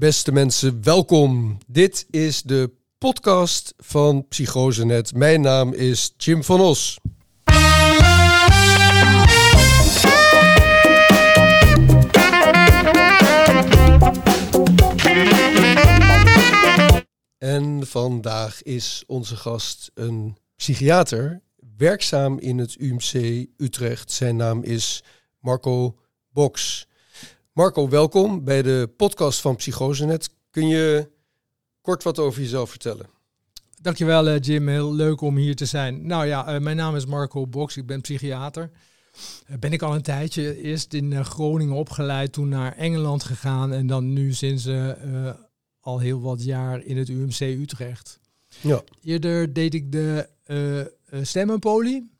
Beste mensen, welkom. Dit is de podcast van Psychosenet. Mijn naam is Jim van Os. En vandaag is onze gast een psychiater, werkzaam in het UMC Utrecht. Zijn naam is Marco Box. Marco, welkom bij de podcast van Psychosenet. Kun je kort wat over jezelf vertellen? Dankjewel uh, Jim, heel leuk om hier te zijn. Nou ja, uh, mijn naam is Marco Box, ik ben psychiater. Uh, ben ik al een tijdje eerst in Groningen opgeleid, toen naar Engeland gegaan en dan nu sinds al heel wat jaar in het UMC Utrecht. Ja. Eerder deed ik de stemmenpolie.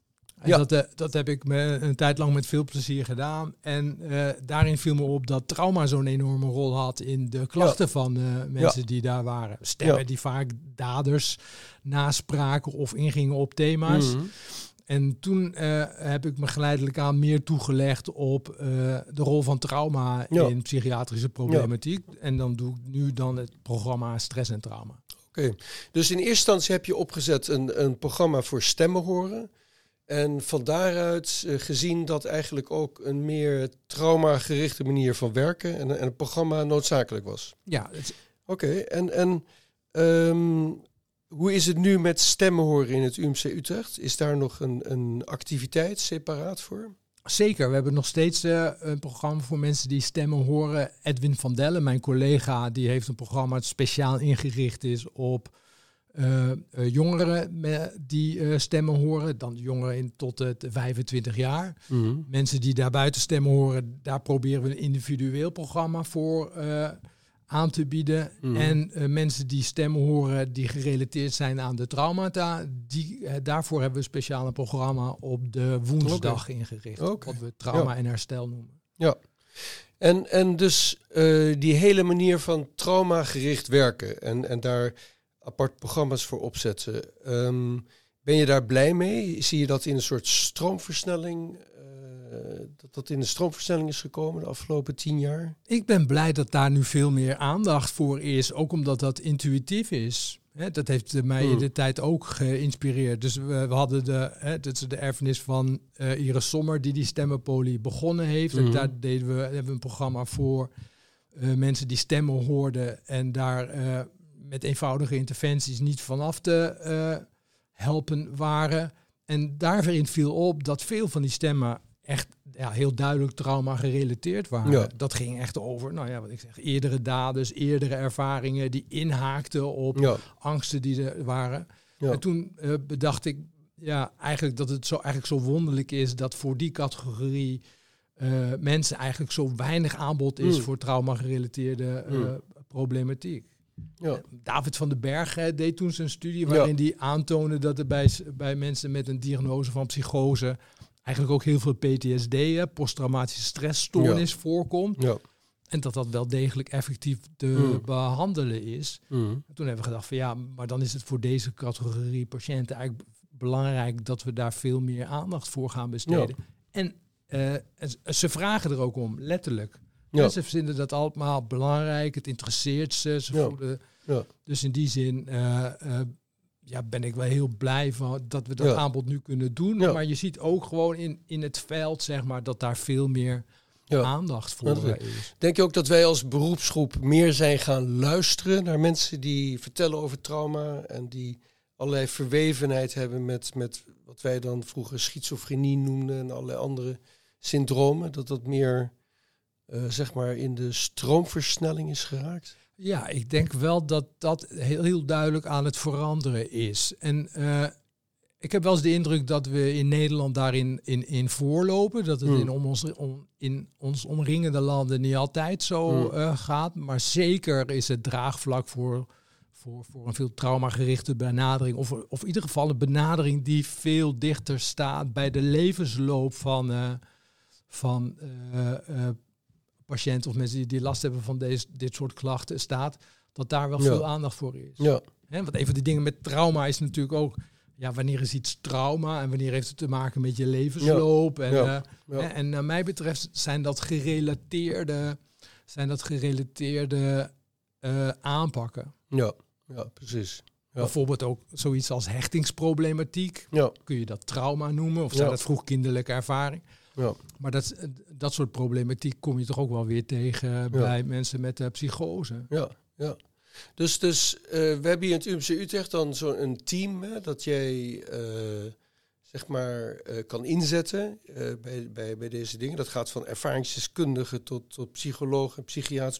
Ja. Dat, uh, dat heb ik me een tijd lang met veel plezier gedaan. En uh, daarin viel me op dat trauma zo'n enorme rol had in de klachten ja. van uh, mensen ja. die daar waren. Stemmen die vaak daders naspraken of ingingen op thema's. Mm -hmm. En toen heb ik me geleidelijk aan meer toegelegd op de rol van trauma in psychiatrische problematiek. En dan doe ik nu dan het programma Stress en Trauma. Oké, okay. dus in eerste instantie heb je opgezet een, een programma voor stemmen horen. En van daaruit uh, gezien dat eigenlijk ook een meer trauma-gerichte manier van werken en, en een programma noodzakelijk was. Ja. Oké, okay, en, en um, hoe is het nu met stemmen horen in het UMC Utrecht? Is daar nog een, een activiteit separaat voor? Zeker, we hebben nog steeds uh, een programma voor mensen die stemmen horen. Edwin van Dellen, mijn collega, die heeft een programma dat speciaal ingericht is op uh, jongeren die uh, stemmen horen, dan jongeren in tot het 25 jaar. Mm -hmm. Mensen die daar buiten stemmen horen, daar proberen we een individueel programma voor aan te bieden. Mm -hmm. En mensen die stemmen horen die gerelateerd zijn aan de traumata, die, daarvoor hebben we een speciaal programma op de woensdag okay. ingericht. Okay. Wat we trauma ja. en herstel noemen. Ja. En, en dus die hele manier van trauma gericht werken en, en daar apart programma's voor opzetten. Um, ben je daar blij mee? Zie je dat in een soort stroomversnelling? Uh, dat dat in een stroomversnelling is gekomen de afgelopen tien jaar? Ik ben blij dat daar nu veel meer aandacht voor is. Ook omdat dat intuïtief is. He, dat heeft mij hmm. in de tijd ook geïnspireerd. Dus we, we hadden de, he, dat is de erfenis van uh, Iris Sommer, die die stemmenpolie begonnen heeft. Hmm. En daar deden we, hebben we een programma voor uh, mensen die stemmen hoorden en daar uh, met eenvoudige interventies niet vanaf te uh, helpen waren. En daarin viel op dat veel van die stemmen echt ja, heel duidelijk trauma gerelateerd waren. Ja. Dat ging echt over, nou ja, wat ik zeg, eerdere daden, eerdere ervaringen die inhaakten op ja. angsten die er waren. Ja. En toen uh, bedacht ik, ja, eigenlijk dat het zo eigenlijk zo wonderlijk is dat voor die categorie uh, mensen eigenlijk zo weinig aanbod is mm. voor trauma gerelateerde mm. problematiek. Ja. David van den Berg hè, deed toen zijn studie waarin hij ja. aantoonde dat er bij, bij mensen met een diagnose van psychose eigenlijk ook heel veel PTSD, posttraumatische stressstoornis, ja. voorkomt. En dat dat wel degelijk effectief te mm. behandelen is. Mm. Toen hebben we gedacht van ja, maar dan is het voor deze categorie patiënten eigenlijk belangrijk dat we daar veel meer aandacht voor gaan besteden. En uh, ze vragen er ook om, letterlijk. Ja. Ze vinden dat allemaal belangrijk, het interesseert ze. ze ja. voelen, ja. Dus in die zin uh, uh, ja, ben ik wel heel blij van dat we dat aanbod nu kunnen doen. Maar je ziet ook gewoon in, in het veld, zeg maar, dat daar veel meer aandacht voor is. Denk je ook dat wij als beroepsgroep meer zijn gaan luisteren naar mensen die vertellen over trauma en die allerlei verwevenheid hebben met, met wat wij dan vroeger schizofrenie noemden en allerlei andere syndromen? Dat dat meer uh, zeg maar in de stroomversnelling is geraakt? Ja, ik denk wel dat dat heel, heel duidelijk aan het veranderen is. En uh, ik heb wel eens de indruk dat we in Nederland daarin in, in voorlopen. Dat het mm. in, om ons, om, in ons omringende landen niet altijd zo mm. uh, gaat. Maar zeker is het draagvlak voor, voor, voor een veel traumagerichte benadering. Of, of in ieder geval een benadering die veel dichter staat bij de levensloop van, uh, van patiënten of mensen die, die last hebben van deze, dit soort klachten staat, dat daar wel ja. veel aandacht voor is. Ja. He, want een van die dingen met trauma is natuurlijk ook, ja, wanneer is iets trauma en wanneer heeft het te maken met je levensloop. Ja. En, ja. Uh, en naar mij betreft zijn dat gerelateerde, zijn dat gerelateerde aanpakken. Ja, ja precies. Ja. Bijvoorbeeld ook zoiets als hechtingsproblematiek. Ja. Kun je dat trauma noemen of zijn Ja. dat vroegkinderlijke ervaring? Ja. Maar dat, dat soort problematiek kom je toch ook wel weer tegen bij mensen met uh, psychose. Ja, ja. Dus, dus uh, we hebben hier in het UMC Utrecht dan zo'n team hè, dat jij uh, zeg maar uh, kan inzetten bij, bij, bij deze dingen. Dat gaat van ervaringsdeskundigen tot, tot psychologen, psychiaters,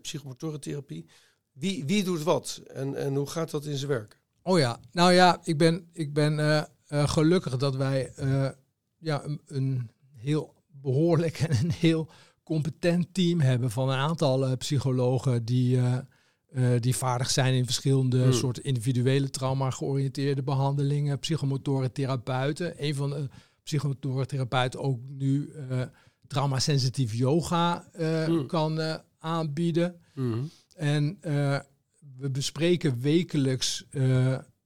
psychomotorentherapie. Wie, wie doet wat en, en hoe gaat dat in zijn werk? Oh ja, nou ja, ik ben, ik ben gelukkig dat wij ja, een, een, heel behoorlijk en een heel competent team hebben van een aantal uh, psychologen die, uh, uh, die vaardig zijn in verschillende Hmm. soorten individuele trauma georiënteerde behandelingen, psychomotoren therapeuten. Een van de psychomotoren therapeuten ook nu traumasensitief yoga Hmm. kan aanbieden. Mm. En we bespreken wekelijks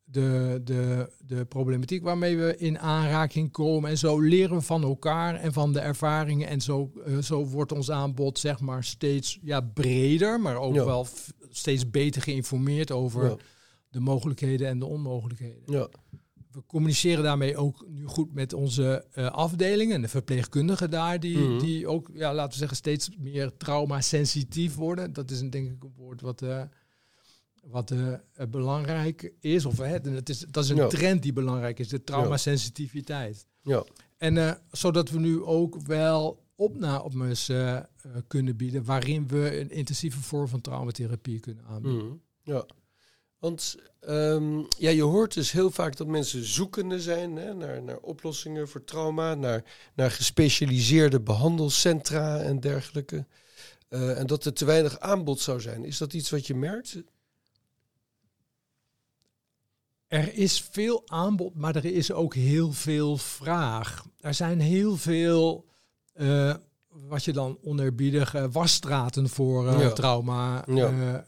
de, de, de problematiek waarmee we in aanraking komen. En zo leren we van elkaar en van de ervaringen. En zo, uh, zo wordt ons aanbod zeg maar steeds ja, breder, maar ook Ja. wel steeds beter geïnformeerd over Ja. de mogelijkheden en de onmogelijkheden. Ja. We communiceren daarmee ook nu goed met onze eh, afdelingen en de verpleegkundigen daar, die, Mhm. die ook, ja, laten we zeggen, steeds meer trauma-sensitief worden. Dat is een, denk ik een woord wat, eh, wat eh, eh, belangrijk is. Of, hè, het is, dat is een Ja. trend die belangrijk is, de traumasensitiviteit. Ja. En eh, zodat we nu ook wel opnames eh, kunnen bieden waarin we een intensieve vorm van traumatherapie kunnen aanbieden. Mhm. Ja. Want ehm, ja, je hoort dus heel vaak dat mensen zoekende zijn hè, naar, naar oplossingen voor trauma, naar, naar gespecialiseerde behandelcentra en dergelijke. En dat er te weinig aanbod zou zijn. Is dat iets wat je merkt? Er is veel aanbod, maar er is ook heel veel vraag. Er zijn heel veel, eh, wat je dan onerbiedig uh, wasstraten voor uh, Ja. trauma Ja.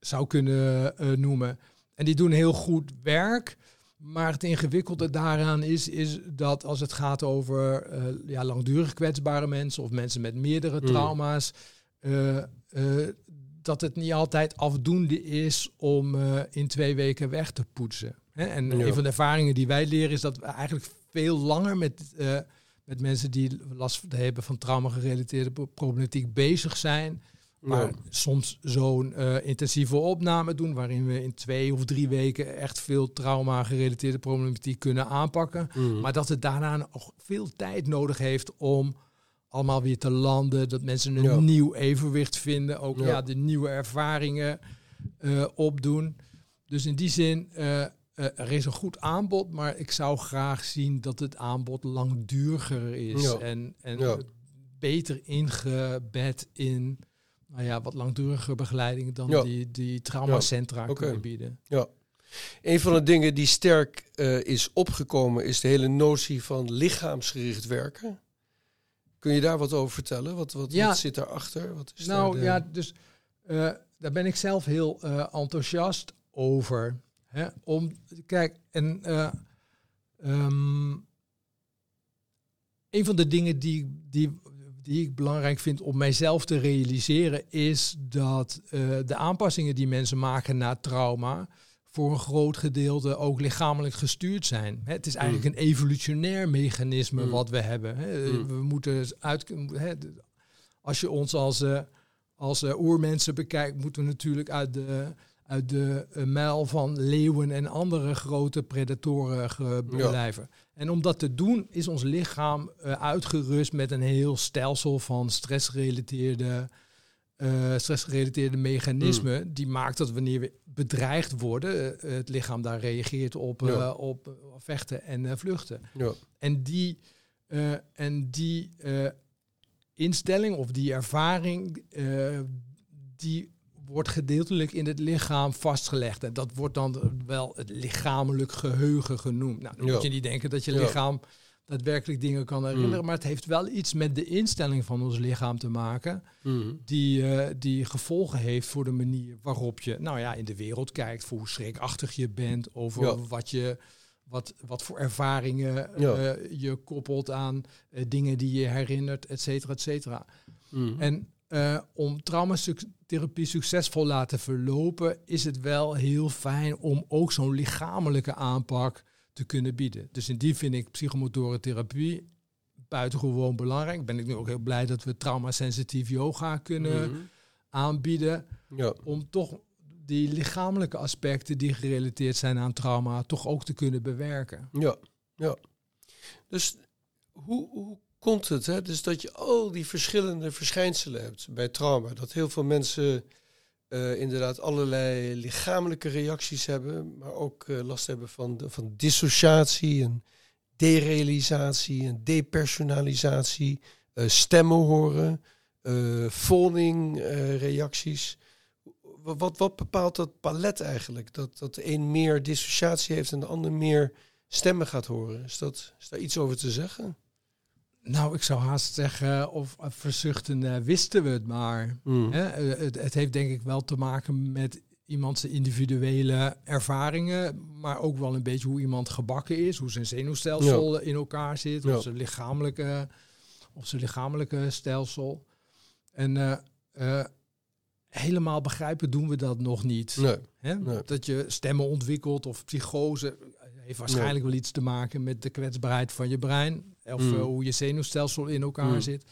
zou kunnen noemen. En die doen heel goed werk. Maar het ingewikkelde daaraan is, is dat als het gaat over ja, langdurig kwetsbare mensen of mensen met meerdere Mm. trauma's, uh, dat het niet altijd afdoende is om uh, in twee weken weg te poetsen. Hè? En Ja. een van de ervaringen die wij leren is dat we eigenlijk veel langer met, uh, met mensen die last hebben van trauma-gerelateerde problematiek bezig zijn. Maar Ja. soms zo'n uh, intensieve opname doen, waarin we in twee of drie weken echt veel trauma-gerelateerde problematiek kunnen aanpakken. Mhm. Maar dat het daarna nog veel tijd nodig heeft om allemaal weer te landen. Dat mensen een Ja. nieuw evenwicht vinden. Ook ja. Ja. de nieuwe ervaringen eh, opdoen. Dus in die zin, eh, er is een goed aanbod. Maar ik zou graag zien dat het aanbod langduriger is. Ja. En, en Ja. beter ingebed in nou ja, wat langdurige begeleiding dan Ja. die, die traumacentra kunnen bieden. Een van de dingen die sterk is opgekomen is de hele notie van lichaamsgericht werken. Kun je daar wat over vertellen? Wat, wat, Ja. wat zit daarachter? Wat is Nou daar de- ja, dus eh, daar ben ik zelf heel eh, enthousiast over. Hè? Om, kijk, en eh, ehm, een van de dingen die, die, die ik belangrijk vind om mijzelf te realiseren, is dat de aanpassingen die mensen maken na trauma voor een groot gedeelte ook lichamelijk gestuurd zijn. Het is eigenlijk een evolutionair mechanisme Mm. wat we hebben. Mm. We moeten uit, als je ons als, eh, als eh, oermensen bekijkt, moeten we natuurlijk uit de, uit de eh, mijl van leeuwen en andere grote predatoren Ja. blijven. En om dat te doen is ons lichaam uitgerust met een heel stelsel van stressgerelateerde, eh stressgerelateerde mechanismen. Die maakt dat wanneer we bedreigd worden, eh, het lichaam daar reageert op, eh, Ja. op vechten en vluchten. Ja. En die, en die instelling of die ervaring, die wordt gedeeltelijk in het lichaam vastgelegd. En dat wordt dan wel het lichamelijk geheugen genoemd. Nou, dan Ja. moet je niet denken dat je lichaam daadwerkelijk dingen kan herinneren. Mm. Maar het heeft wel iets met de instelling van ons lichaam te maken. Mhm. Die, eh, die gevolgen heeft voor de manier waarop je nou ja, in de wereld kijkt. Voor hoe schrikachtig je bent. Over Ja. wat je... Wat, wat voor ervaringen Ja. eh, je koppelt aan eh, dingen die je herinnert, et cetera, et cetera. Mhm. En uh, om traumatherapie succesvol laten verlopen, is het wel heel fijn om ook zo'n lichamelijke aanpak te kunnen bieden. Dus in die vind ik psychomotoren therapie buitengewoon belangrijk. Ben ik nu ook heel blij dat we traumasensitief yoga kunnen mhm. aanbieden. Ja. Om toch die lichamelijke aspecten die gerelateerd zijn aan trauma toch ook te kunnen bewerken. Ja, ja. Dus hoe, hoe komt het? Hè? Dus dat je al die verschillende verschijnselen hebt bij trauma. Dat heel veel mensen uh, inderdaad allerlei lichamelijke reacties hebben, maar ook uh, last hebben van, van dissociatie en derealisatie en depersonalisatie, uh, stemmen horen, uh, reacties. Wat, wat bepaalt dat palet eigenlijk? Dat, dat de een meer dissociatie heeft en de ander meer stemmen gaat horen. Is, dat, is daar iets over te zeggen? Nou, ik zou haast zeggen, of verzuchten wisten we het maar. Mm. Hè? Het, het, heeft denk ik wel te maken met iemands individuele ervaringen, maar ook wel een beetje hoe iemand gebakken is, hoe zijn zenuwstelsel in elkaar zit, of zijn lichamelijke, of zijn lichamelijke stelsel. En uh, uh, helemaal begrijpen doen we dat nog niet. Nee. Hè? Dat je stemmen ontwikkelt of psychose heeft waarschijnlijk wel iets te maken met de kwetsbaarheid van je brein of mm. uh, hoe je zenuwstelsel in elkaar mm. zit.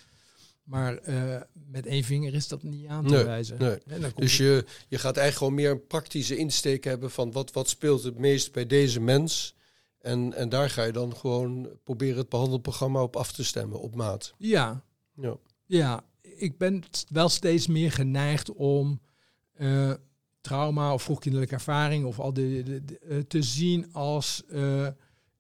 Maar uh, met één vinger is dat niet aan te wijzen. Nee. Dus je, je gaat eigenlijk gewoon meer een praktische insteek hebben van wat, wat speelt het meest bij deze mens. En, en daar ga je dan gewoon proberen het behandelprogramma op af te stemmen, op maat. Ja. Ja, ja ik ben wel steeds meer geneigd om uh, trauma of vroegkinderlijke ervaring of al de, de, eh, te zien als uh,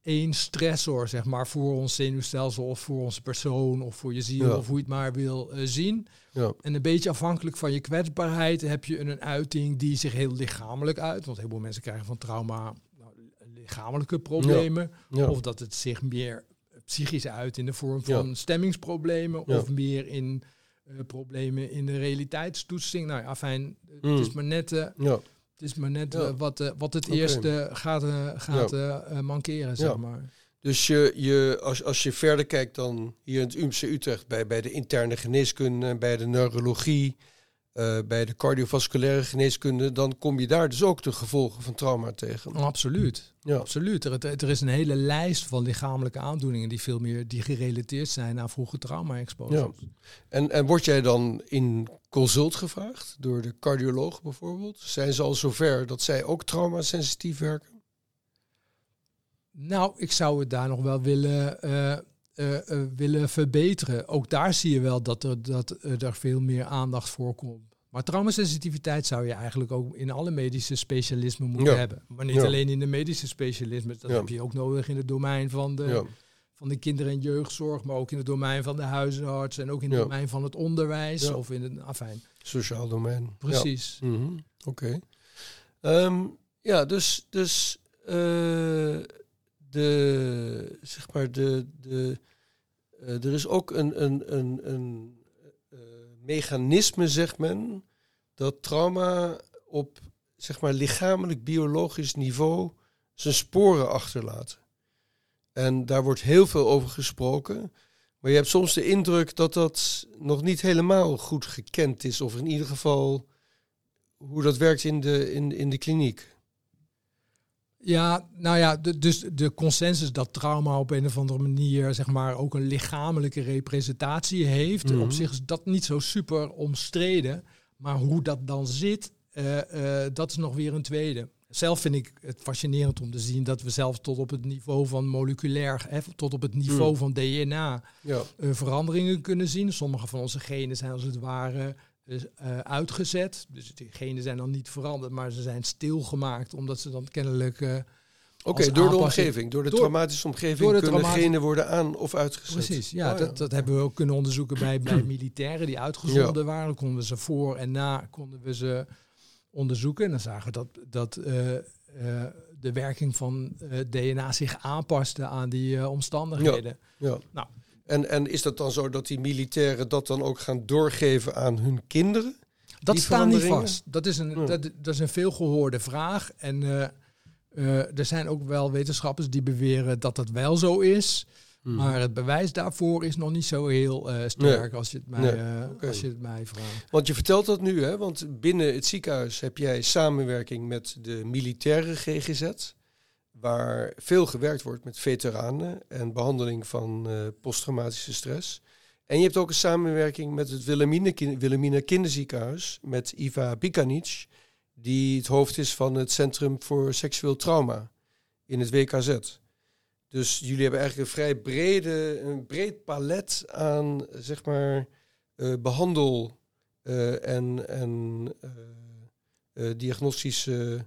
één stressor, zeg maar, voor ons zenuwstelsel of voor onze persoon of voor je ziel of hoe je het maar wil uh, zien. Ja. En een beetje afhankelijk van je kwetsbaarheid heb je een uiting die zich heel lichamelijk uit. Want heel veel mensen krijgen van trauma nou, lichamelijke problemen. Of dat het zich meer psychisch uit in de vorm van stemmingsproblemen of meer in uh, problemen in de realiteitstoetsing. Nou ja, fijn, het mm. is maar net... Uh, ja het is maar net eh, wat, uh, wat het eerste gaat, uh, gaat mankeren, zeg maar. Dus je, je, als, als je verder kijkt dan hier in het UMC Utrecht bij, bij de interne geneeskunde, bij de neurologie, bij de cardiovasculaire geneeskunde, dan kom je daar dus ook de gevolgen van trauma tegen. absoluut. Ja. Absoluut. Er, er, is een hele lijst van lichamelijke aandoeningen die veel meer die gerelateerd zijn aan vroege trauma-exposities. Ja. En, en word jij dan in consult gevraagd door de cardioloog bijvoorbeeld? Zijn ze al zover dat zij ook traumasensitief werken? Nou, ik zou het daar nog wel willen, uh, uh, willen verbeteren. Ook daar zie je wel dat er, dat, er veel meer aandacht voor komt. Maar traumasensitiviteit zou je eigenlijk ook in alle medische specialismen moeten hebben. Maar niet alleen in de medische specialismen. Dat heb je ook nodig in het domein van de van de kinder- en jeugdzorg, maar ook in het domein van de huisarts en ook in het domein van het onderwijs of in het afijn. Sociaal domein. Precies. Mhm. Oké. Ehm, ja, dus, dus uh, de, zeg maar, de, de, uh, er is ook een, een, een, een mechanisme, zegt men, dat trauma op zeg maar, lichamelijk biologisch niveau zijn sporen achterlaat. En daar wordt heel veel over gesproken. Maar je hebt soms de indruk dat dat nog niet helemaal goed gekend is. Of in ieder geval hoe dat werkt in de, in, in de kliniek. Ja, nou ja, de, dus de consensus dat trauma op een of andere manier zeg maar ook een lichamelijke representatie heeft. Op mhm. zich is dat niet zo super omstreden. Maar hoe dat dan zit, uh, uh, dat is nog weer een tweede zelf vind ik het fascinerend om te zien dat we zelfs tot op het niveau van moleculair, hè, tot op het niveau mm. van DNA, ja. uh, veranderingen kunnen zien. Sommige van onze genen zijn als het ware uh, uitgezet. Dus die genen zijn dan niet veranderd, maar ze zijn stilgemaakt, omdat ze dan kennelijk. Uh, Oké, door de omgeving, door de traumatische omgeving door de kunnen genen worden aan of uitgezet. Precies, ja, oh, dat, dat hebben we ook kunnen onderzoeken bij, bij militairen die uitgezonden waren. Dan konden we ze voor en na konden we ze onderzoeken. En dan zagen we dat, dat uh, uh, de werking van uh, eh, DNA zich aanpaste aan die omstandigheden. Ja, ja. Nou. En, en is dat dan zo dat die militairen dat dan ook gaan doorgeven aan hun kinderen? Dat staat niet vast. Dat is een, dat, dat, is een veelgehoorde vraag. En er zijn ook wel wetenschappers die beweren dat dat wel zo is. Hmm. Maar het bewijs daarvoor is nog niet zo heel uh, sterk als, je het mij, uh, als je het mij vraagt. Want je vertelt dat nu, hè? Want binnen het ziekenhuis heb jij samenwerking met de militaire GGZ. Waar veel gewerkt wordt met veteranen en behandeling van uh, posttraumatische stress. En je hebt ook een samenwerking met het Wilhelmina, Kinderziekenhuis met Iva Bikanic, die het hoofd is van het Centrum voor Seksueel Trauma in het WKZ. Dus jullie hebben eigenlijk een vrij brede, een breed palet aan zeg maar uh, behandel uh, en, en diagnostische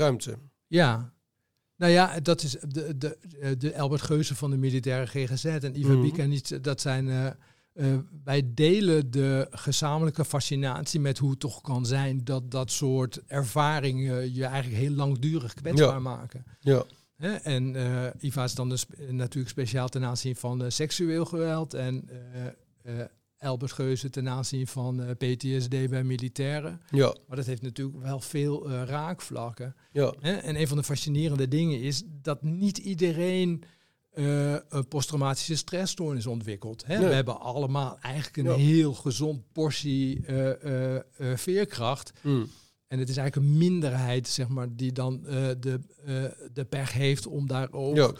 ruimte. Ja, nou ja, dat is de, de, de Albert Geuze van de militaire GGZ en Ivan mm -hmm. niet. Dat zijn. Uh, wij delen de gezamenlijke fascinatie met hoe het toch kan zijn dat dat soort ervaringen je eigenlijk heel langdurig kwetsbaar ja. maken. Ja. En uh, Iva is dan dus natuurlijk speciaal ten aanzien van uh, seksueel geweld en Geuze ten aanzien van uh, PTSD bij militairen. Ja. Maar dat heeft natuurlijk wel veel uh, raakvlakken. Ja. Hè? En een van de fascinerende dingen is dat niet iedereen uh, een posttraumatische stressstoornis ontwikkelt. Hè? Nee. We hebben allemaal eigenlijk een Ja. heel gezond portie veerkracht. Mm. En het is eigenlijk een minderheid, zeg maar, die dan de, de pech heeft om daar ook Ja.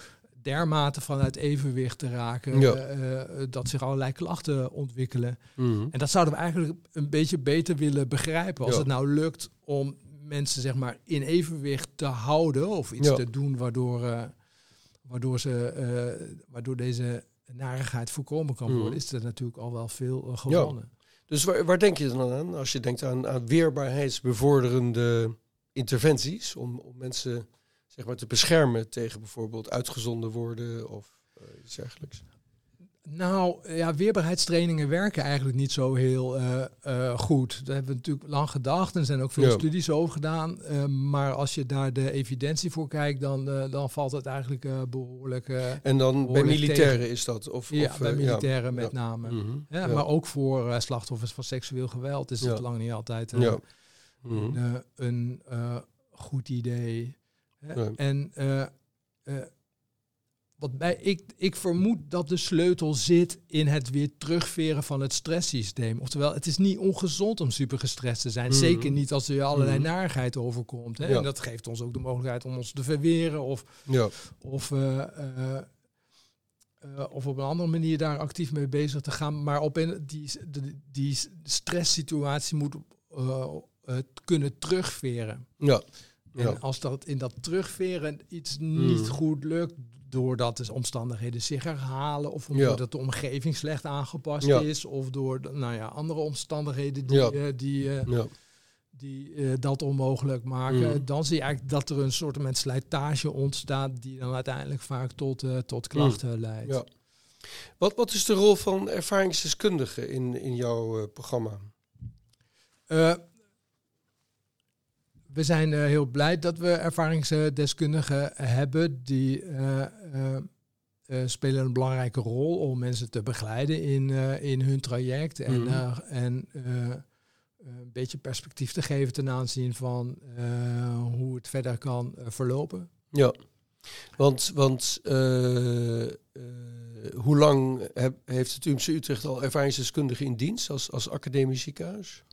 Dermate vanuit evenwicht te raken, Ja. eh, eh, dat zich allerlei klachten ontwikkelen. Mm. En dat zouden we eigenlijk een beetje beter willen begrijpen. Als Ja. het nou lukt om mensen zeg maar in evenwicht te houden of iets Ja. te doen waardoor, eh, waardoor, ze, waardoor deze narigheid voorkomen kan Mhm. worden, is er natuurlijk al wel veel gewonnen. Dus waar, waar denk je dan aan als je denkt aan, aan weerbaarheidsbevorderende interventies om, om mensen zeg maar, te beschermen tegen bijvoorbeeld uitgezonden worden of eh, iets dergelijks? Nou ja, weerbaarheidstrainingen werken eigenlijk niet zo heel eh, eh, goed. Daar hebben we natuurlijk lang gedacht en er zijn ook veel Ja. studies over gedaan. Maar als je daar de evidentie voor kijkt, dan, dan valt het eigenlijk eh, behoorlijk. eh, En dan bij militairen is dat? Of, ja, of, bij militairen met name. Mhm. Ja. Maar ook voor slachtoffers van seksueel geweld is het lang niet altijd Ja. Mhm. een, een goed idee. Nee. En eh, eh, wat bij, ik, ik vermoed dat de sleutel zit in het weer terugveren van het stresssysteem. Oftewel, het is niet ongezond om super gestrest te zijn. Mhm. Zeker niet als er allerlei Mhm. narigheid overkomt. Hè. Ja. En dat geeft ons ook de mogelijkheid om ons te verweren of Ja. of, eh, of op een andere manier daar actief mee bezig te gaan. Maar op een, die, die, die stresssituatie moet eh, kunnen terugveren. Ja. Ja. En als dat in dat terugveren iets niet Mm. goed lukt, doordat de omstandigheden zich herhalen, of Ja. omdat de omgeving slecht aangepast Ja. is, of door nou ja, andere omstandigheden die, eh, die, eh, die eh, dat onmogelijk maken, Mm. dan zie je eigenlijk dat er een soort met slijtage ontstaat die dan uiteindelijk vaak tot, tot klachten leidt. Mm. Ja. Wat, wat is de rol van ervaringsdeskundigen in, in jouw programma? We zijn eh, heel blij dat we ervaringsdeskundigen hebben die eh, eh, spelen een belangrijke rol om mensen te begeleiden in, in hun traject en, Mhm. en een beetje perspectief te geven ten aanzien van hoe het verder kan verlopen. Ja, want, want hoe lang heeft het UMC Utrecht al ervaringsdeskundigen in dienst als, als academisch ziekenhuis?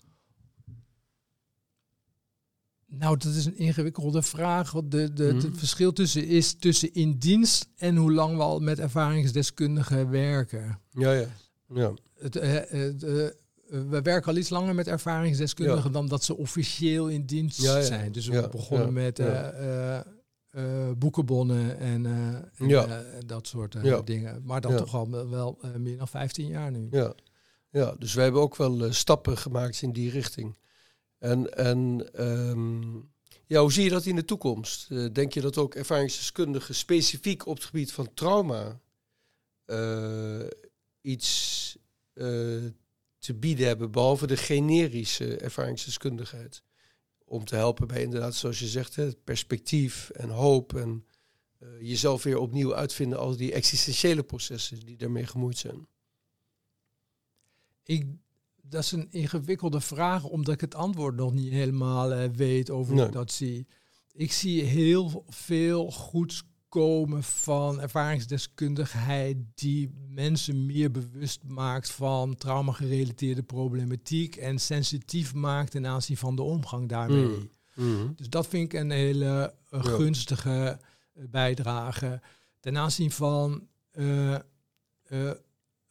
Nou, dat is een ingewikkelde vraag. De, de, Mhm. Het verschil tussen is tussen in dienst en hoe lang we al met ervaringsdeskundigen werken. Ja, ja. ja. Het, eh, het, eh, we werken al iets langer met ervaringsdeskundigen Ja. dan dat ze officieel in dienst Ja, ja. zijn. Dus we begonnen met eh, eh, eh, boekenbonnen en, eh, en eh, dat soort eh, dingen. Maar dan Ja. toch al wel eh, meer dan 15 jaar nu. Ja, ja dus wij hebben ook wel eh, stappen gemaakt in die richting. En, en ehm, ja, hoe zie je dat in de toekomst? Eh, denk je dat ook ervaringsdeskundigen specifiek op het gebied van trauma eh, iets eh, te bieden hebben, behalve de generische ervaringsdeskundigheid? Om te helpen bij inderdaad, zoals je zegt, het perspectief en hoop en jezelf weer opnieuw uitvinden, al die existentiële processen die daarmee gemoeid zijn. Ik, dat is een ingewikkelde vraag, omdat ik het antwoord nog niet helemaal eh, weet over hoe ik dat zie. Ik zie heel veel goeds komen van ervaringsdeskundigheid die mensen meer bewust maakt van trauma-gerelateerde problematiek en sensitief maakt ten aanzien van de omgang daarmee. Mm. Mhm. Dus dat vind ik een hele eh, gunstige eh, bijdrage. Ten aanzien van,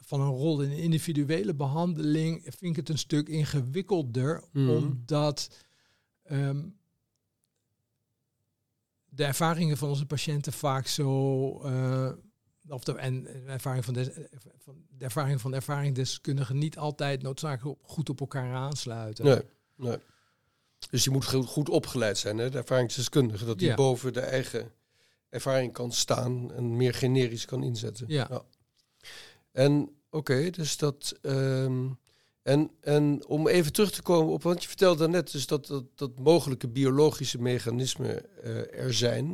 van een rol in individuele behandeling vind ik het een stuk ingewikkelder, Mhm. omdat ehm, de ervaringen van onze patiënten vaak zo. eh, of de, en de ervaring van de, van de ervaring van de ervaringsdeskundigen niet altijd noodzakelijk op- goed op elkaar aansluiten. Nee, nee. Dus die moet goed, opgeleid zijn, hè? de ervaringsdeskundige. Dat die Ja. boven de eigen ervaring kan staan en meer generisch kan inzetten. Ja. En oké, dus dat. ehm, en, en om even terug te komen op, want je vertelde daarnet dus dat, dat, dat mogelijke biologische mechanismen eh, er zijn.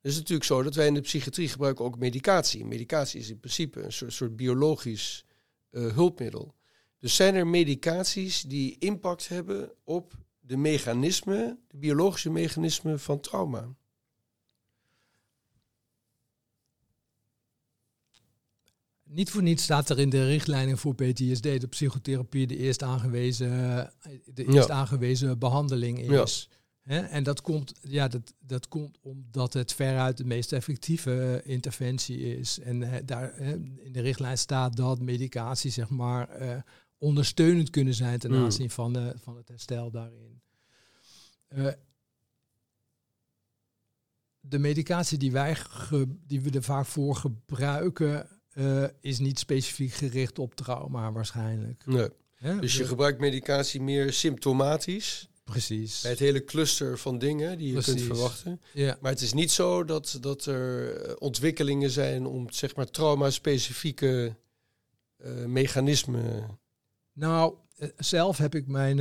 Het is natuurlijk zo dat wij in de psychiatrie gebruiken ook medicatie. Medicatie is in principe een soort, soort biologisch eh, hulpmiddel. Dus zijn er medicaties die impact hebben op de mechanismen, de biologische mechanismen van trauma? Niet voor niets staat er in de richtlijnen voor PTSD de psychotherapie de eerst aangewezen, de Ja. eerst aangewezen behandeling Ja. is. En dat komt, ja, dat, dat komt omdat het veruit de meest effectieve eh, interventie is. En eh, daar in de richtlijn staat dat medicatie zeg maar eh, ondersteunend kunnen zijn ten Mm. aanzien van, eh, van het herstel daarin. Eh, de medicatie die wij die we er vaak voor gebruiken, eh, is niet specifiek gericht op trauma waarschijnlijk. Nee. Dus je gebruikt medicatie meer symptomatisch. precies. Bij het hele cluster van dingen die je kunt verwachten. Ja. Maar het is niet zo dat, dat er eh, ontwikkelingen zijn om zeg maar trauma-specifieke eh, mechanismen. Nou, zelf heb ik mijn.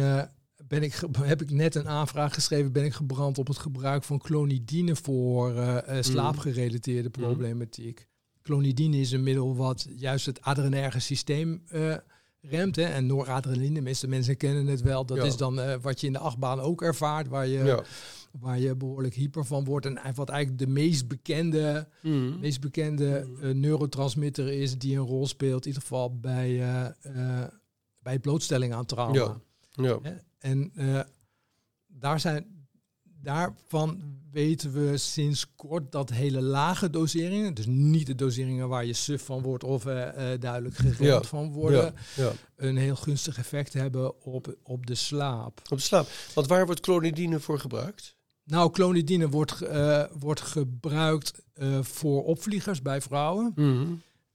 ben ik, heb ik net een aanvraag geschreven, ben ik gebrand op het gebruik van clonidine voor eh, slaapgerelateerde Mhm. problematiek. Clonidine is een middel wat juist het adrenerge systeem eh, remt. Hè? En noradrenaline, de meeste mensen kennen het wel. Dat Ja. is dan eh, wat je in de achtbaan ook ervaart, waar je, ja. waar je behoorlijk hyper van wordt. En wat eigenlijk de meest bekende Mhm. meest bekende Mm. eh, neurotransmitter is die een rol speelt, in ieder geval bij, bij blootstelling aan trauma. Ja. En daar zijn, daarvan weten we sinds kort dat hele lage doseringen, dus niet de doseringen waar je suf van wordt of eh, eh, duidelijk geremd Ja. van worden, Ja. ja. een heel gunstig effect hebben op, op de slaap. Op de slaap. Want waar wordt clonidine voor gebruikt? Nou, clonidine wordt, eh, wordt gebruikt voor opvliegers bij vrouwen. Mhm.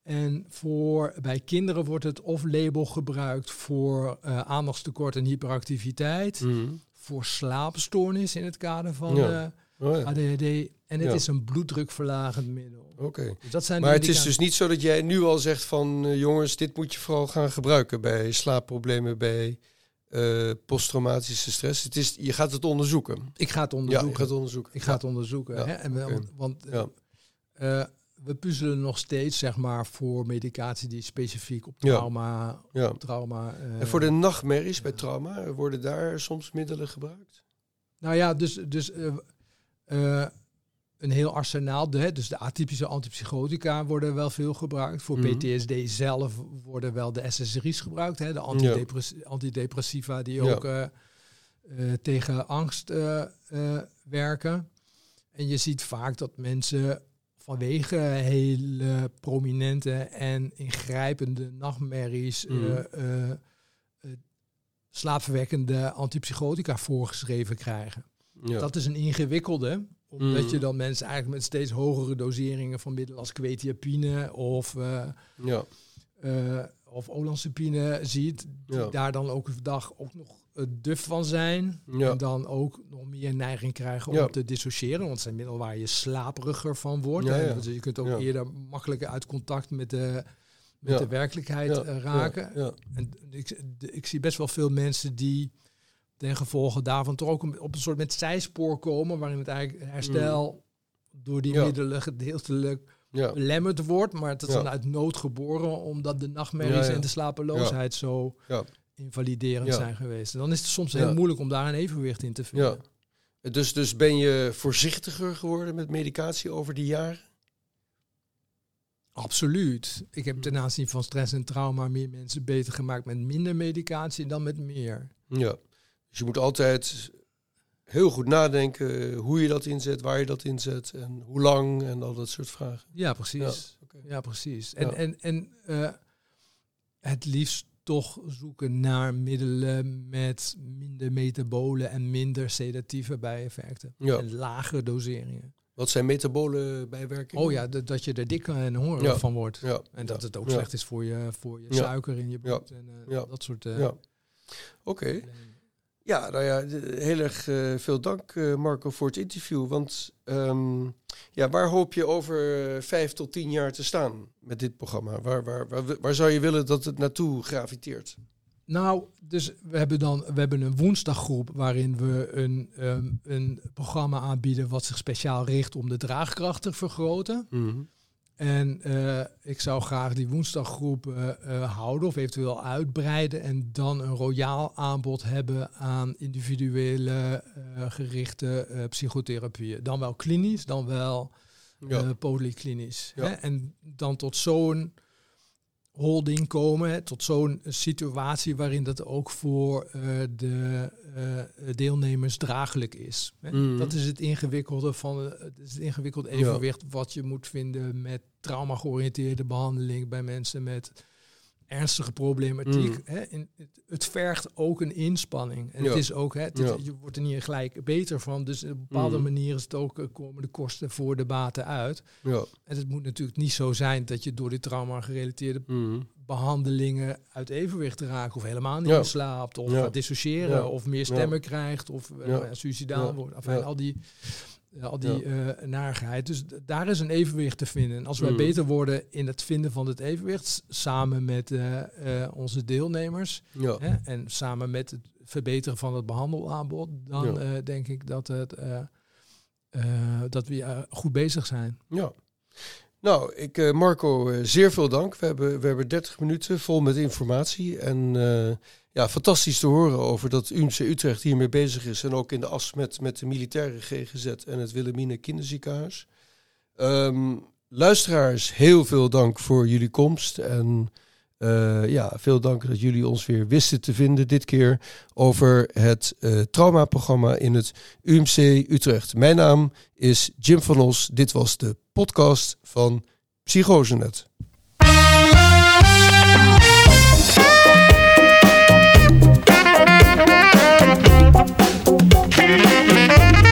En voor, bij kinderen wordt het off-label gebruikt voor aandachtstekort en hyperactiviteit. Mhm. Voor slaapstoornis in het kader van Ja. Oh, eh, ja. ADHD. En het Ja. is een bloeddrukverlagend middel. Oké. Dus Maar het is dus niet zo dat jij nu al zegt van eh, jongens, dit moet je vooral gaan gebruiken bij slaapproblemen, bij eh, posttraumatische stress. Het is, je gaat het onderzoeken. Ik ga het Ja, onderzoeken. je gaat het onderzoeken. Ik ga het onderzoeken. Hè? En oké. Want Ja. We puzzelen nog steeds zeg maar, voor medicatie die specifiek op trauma... Ja. trauma eh, En voor de nachtmerries bij trauma, worden daar soms middelen gebruikt? Nou ja, dus, dus eh, eh, een heel arsenaal. De, hè, dus de atypische antipsychotica worden wel veel gebruikt. Voor Mhm. PTSD zelf worden wel de SSRI's gebruikt. Hè, de antidepress antidepressiva die Ja. ook eh, eh, tegen angst eh, eh, werken. En je ziet vaak dat mensen vanwege hele prominente en ingrijpende nachtmerries... eh, slaapverwekkende antipsychotica voorgeschreven krijgen. Ja. Dat is een ingewikkelde, omdat Mhm. je dan mensen eigenlijk met steeds hogere doseringen van middelen als quetiapine of, eh ja. of olanzapine ziet, die Ja. daar dan ook een dag ook nog duf van zijn. Ja. En dan ook nog meer neiging krijgen om Ja. te dissociëren, want het zijn middelen waar je slaperiger van wordt. Ja. Dus je kunt ook eerder makkelijker uit contact met de, met de werkelijkheid eh, raken. En ik, ik zie best wel veel mensen die ten gevolge daarvan toch ook op een soort met zijspoor komen, waarin het eigenlijk herstel door die Mm. Middelen gedeeltelijk Ja. belemmerd wordt, maar het is Ja. dan uit nood geboren, omdat de nachtmerries Ja, ja. en de slapeloosheid zo Ja. Invaliderend Ja. zijn geweest. En dan is het soms heel moeilijk om daar een evenwicht in te vinden. Ja. Dus, dus ben je voorzichtiger geworden met medicatie over die jaren? Absoluut. Ik heb ten aanzien van stress en trauma meer mensen beter gemaakt met minder medicatie dan met meer. Ja, dus je moet altijd heel goed nadenken hoe je dat inzet, waar je dat inzet en hoe lang en al dat soort vragen. Ja, precies. Ja, precies. En, en, en uh, het liefst toch zoeken naar middelen met minder metabolen en minder sedatieve bijeffecten. Ja. En lagere doseringen. Wat zijn metabole bijwerkingen? Oh ja, dat je er dik en hongerig van wordt. Ja. En dat het ook slecht is voor je, voor je suiker in je bloed en uh, dat soort... Uh, Oké. Ja, nou ja, heel erg uh, veel dank Marco voor het interview. Want um, ja, waar hoop je over vijf tot tien jaar te staan met dit programma? Waar, waar, waar, waar zou je willen dat het naartoe graviteert? Nou, dus we hebben dan we hebben een woensdaggroep waarin we een, um, een programma aanbieden wat zich speciaal richt om de draagkracht te vergroten. Mm En uh, ik zou graag die woensdaggroep uh, uh, houden of eventueel uitbreiden en dan een royaal aanbod hebben aan individuele gerichte psychotherapieën. Dan wel klinisch, dan wel ja. polyklinisch. Ja. Hè? En dan tot zo'n holding komen, tot zo'n situatie waarin dat ook voor uh, de uh, deelnemers draaglijk is. Hè? Mm. Dat is het ingewikkelde van het, is het ingewikkelde evenwicht ja. wat je moet vinden met trauma georiënteerde behandeling bij mensen met ernstige problematiek. Mm. Hè? In, het, het, vergt ook een inspanning. En ja. het is ook, hè, het, ja. je wordt er niet gelijk beter van. Dus op een bepaalde mm. manier is het ook, uh, komen de kosten voor de baten uit. Ja. En het moet natuurlijk niet zo zijn dat je door die trauma gerelateerde mm. behandelingen uit evenwicht raakt. Of helemaal niet slaapt. Of gaat dissociëren. Of meer stemmen krijgt. Of uh, suicidaal wordt. Enfin, al die al die ja. uh, narigheid. Dus daar is een evenwicht te vinden. En als wij mm. beter worden in het vinden van het evenwicht, samen met uh, uh, onze deelnemers ja. hè, en samen met het verbeteren van het behandelaanbod, dan ja. denk ik dat, het, dat we goed bezig zijn. Ja. Nou, ik, Marco, zeer veel dank. We hebben, we hebben 30 minuten vol met informatie. En ja, fantastisch te horen over dat UMC Utrecht hiermee bezig is. En ook in de as met, met de militaire GGZ en het Wilhelmine Kinderziekenhuis. Um, luisteraars, heel veel dank voor jullie komst. En uh, ja, veel dank dat jullie ons weer wisten te vinden dit keer over het uh, traumaprogramma in het UMC Utrecht. Mijn naam is Jim van Os. Dit was de podcast van Psychosenet.